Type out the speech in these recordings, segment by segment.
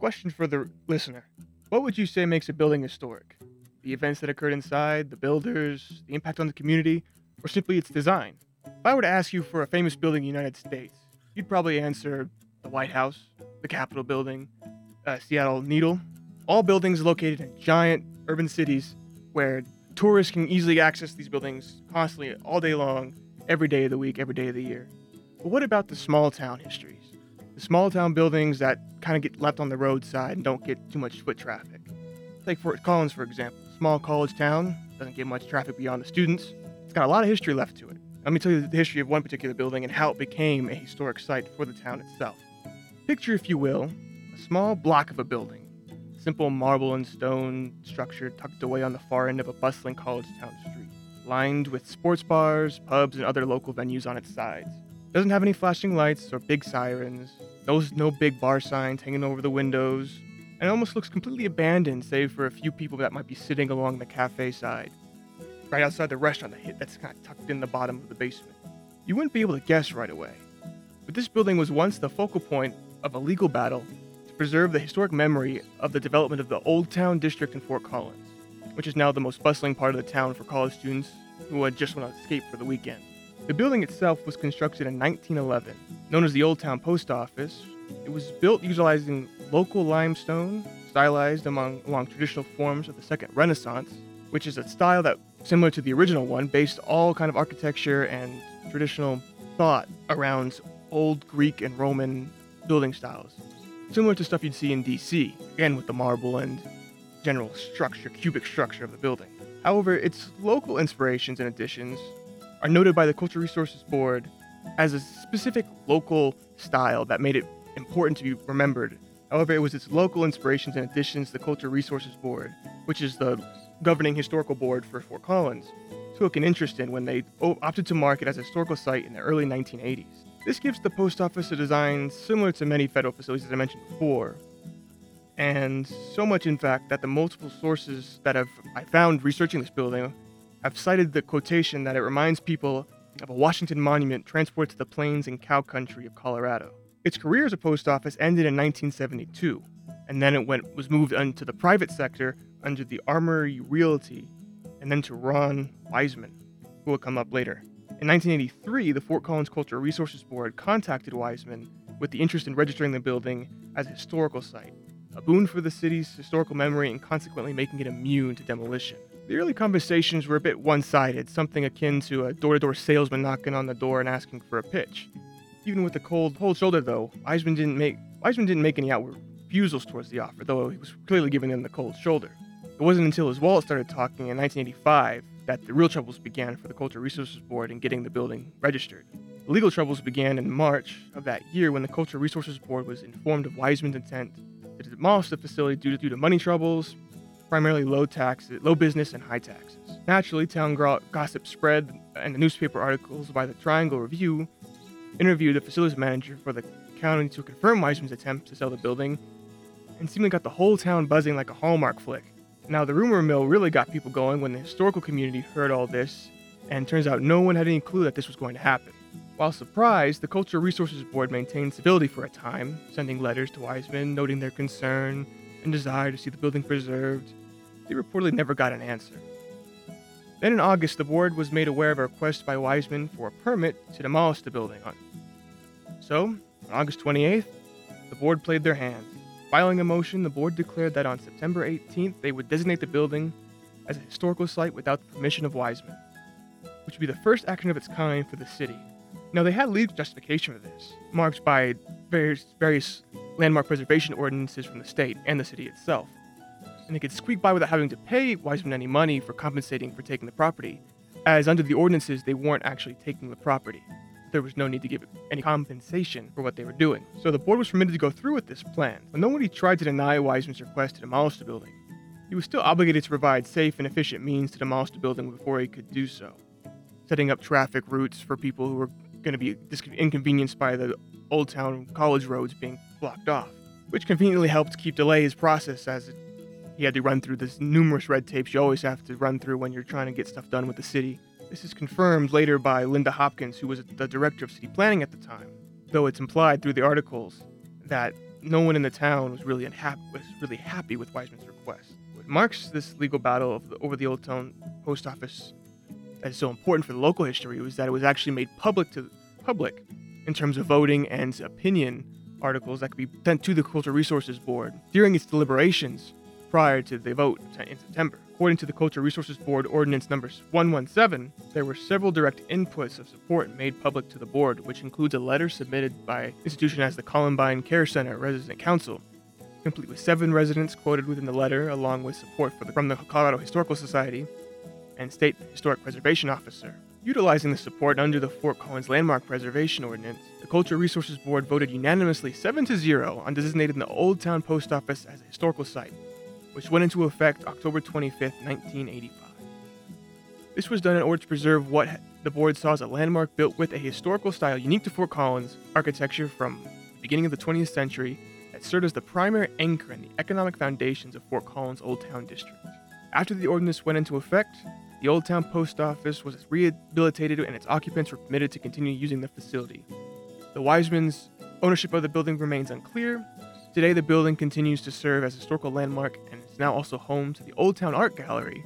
question for the listener What would you say makes a building historic? The events that occurred inside, the builders, the impact on the community, or simply its design? If I were to ask you for a famous building in the United States, you'd probably answer the White House, the Capitol Building, uh, Seattle Needle, all buildings located in giant urban cities where tourists can easily access these buildings constantly, all day long, every day of the week, every day of the year. But what about the small town histories? Small town buildings that kind of get left on the roadside and don't get too much foot traffic. Take Fort Collins, for example. Small college town, doesn't get much traffic beyond the students. It's got a lot of history left to it. Let me tell you the history of one particular building and how it became a historic site for the town itself. Picture, if you will, a small block of a building. Simple marble and stone structure tucked away on the far end of a bustling college town street, lined with sports bars, pubs, and other local venues on its sides. Doesn't have any flashing lights or big sirens, no, no big bar signs hanging over the windows, and it almost looks completely abandoned save for a few people that might be sitting along the cafe side, right outside the restaurant that's kind of tucked in the bottom of the basement. You wouldn't be able to guess right away. But this building was once the focal point of a legal battle to preserve the historic memory of the development of the Old Town District in Fort Collins, which is now the most bustling part of the town for college students who had just want to escape for the weekend. The building itself was constructed in 1911. Known as the Old Town Post Office, it was built utilizing local limestone, stylized among, along traditional forms of the Second Renaissance, which is a style that, similar to the original one, based all kind of architecture and traditional thought around old Greek and Roman building styles, similar to stuff you'd see in DC, again with the marble and general structure, cubic structure of the building. However, its local inspirations and additions are noted by the Cultural Resources Board as a specific local style that made it important to be remembered. However, it was its local inspirations and additions the Cultural Resources Board, which is the governing historical board for Fort Collins, took an interest in when they opted to mark it as a historical site in the early 1980s. This gives the post office a design similar to many federal facilities, as I mentioned before, and so much, in fact, that the multiple sources that have I found researching this building have cited the quotation that it reminds people of a Washington monument transported to the plains and cow country of Colorado. Its career as a post office ended in 1972, and then it went was moved into the private sector under the Armory Realty, and then to Ron Wiseman, who will come up later. In 1983, the Fort Collins Cultural Resources Board contacted Wiseman with the interest in registering the building as a historical site, a boon for the city's historical memory and consequently making it immune to demolition. The early conversations were a bit one sided, something akin to a door to door salesman knocking on the door and asking for a pitch. Even with the cold, cold shoulder, though, Wiseman didn't make Wiseman didn't make any outward refusals towards the offer, though he was clearly giving them the cold shoulder. It wasn't until his wallet started talking in 1985 that the real troubles began for the Cultural Resources Board in getting the building registered. The legal troubles began in March of that year when the Cultural Resources Board was informed of Wiseman's intent to demolish the facility due to, due to money troubles, primarily low taxes, low business, and high taxes. Naturally, town gossip spread, and the newspaper articles by the Triangle Review interviewed the facilities manager for the county to confirm Wiseman's attempt to sell the building, and seemingly got the whole town buzzing like a Hallmark flick. Now, the rumor mill really got people going when the historical community heard all this, and turns out no one had any clue that this was going to happen. While surprised, the Cultural Resources Board maintained civility for a time, sending letters to Wiseman noting their concern and desire to see the building preserved. They reportedly never got an answer. Then in August, the board was made aware of a request by Wiseman for a permit to demolish the building. On. So, on August 28th, the board played their hand. Filing a motion, the board declared that on September 18th they would designate the building as a historical site without the permission of Wiseman, which would be the first action of its kind for the city. Now, they had legal justification for this, marked by various, various landmark preservation ordinances from the state and the city itself. And they could squeak by without having to pay Wiseman any money for compensating for taking the property, as under the ordinances, they weren't actually taking the property there was no need to give any compensation for what they were doing. So the board was permitted to go through with this plan. but nobody tried to deny Wiseman's request to demolish the building, he was still obligated to provide safe and efficient means to demolish the building before he could do so, setting up traffic routes for people who were going to be inconvenienced by the Old Town college roads being blocked off, which conveniently helped keep delay his process as he had to run through this numerous red tapes you always have to run through when you're trying to get stuff done with the city this is confirmed later by Linda Hopkins, who was the director of city planning at the time, though it's implied through the articles that no one in the town was really unhappy was really happy with Wiseman's request. What marks this legal battle the, over the Old Town Post Office as so important for the local history was that it was actually made public to public in terms of voting and opinion articles that could be sent to the Cultural Resources Board during its deliberations prior to the vote in September. According to the Cultural Resources Board Ordinance Number 117, there were several direct inputs of support made public to the board, which includes a letter submitted by institution as the Columbine Care Center Resident Council, complete with seven residents quoted within the letter, along with support the, from the Colorado Historical Society and State Historic Preservation Officer. Utilizing the support under the Fort Collins Landmark Preservation Ordinance, the Cultural Resources Board voted unanimously 7 to 0 on designating the Old Town Post Office as a historical site, which went into effect October 25, 1985. This was done in order to preserve what the board saw as a landmark built with a historical style unique to Fort Collins architecture from the beginning of the 20th century that served as the primary anchor in the economic foundations of Fort Collins Old Town District. After the ordinance went into effect, the Old Town Post Office was rehabilitated and its occupants were permitted to continue using the facility. The Wiseman's ownership of the building remains unclear. Today, the building continues to serve as a historical landmark and now also home to the Old Town Art Gallery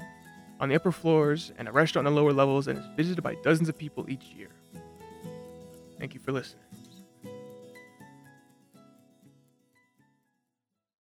on the upper floors and a restaurant on the lower levels and is visited by dozens of people each year. Thank you for listening.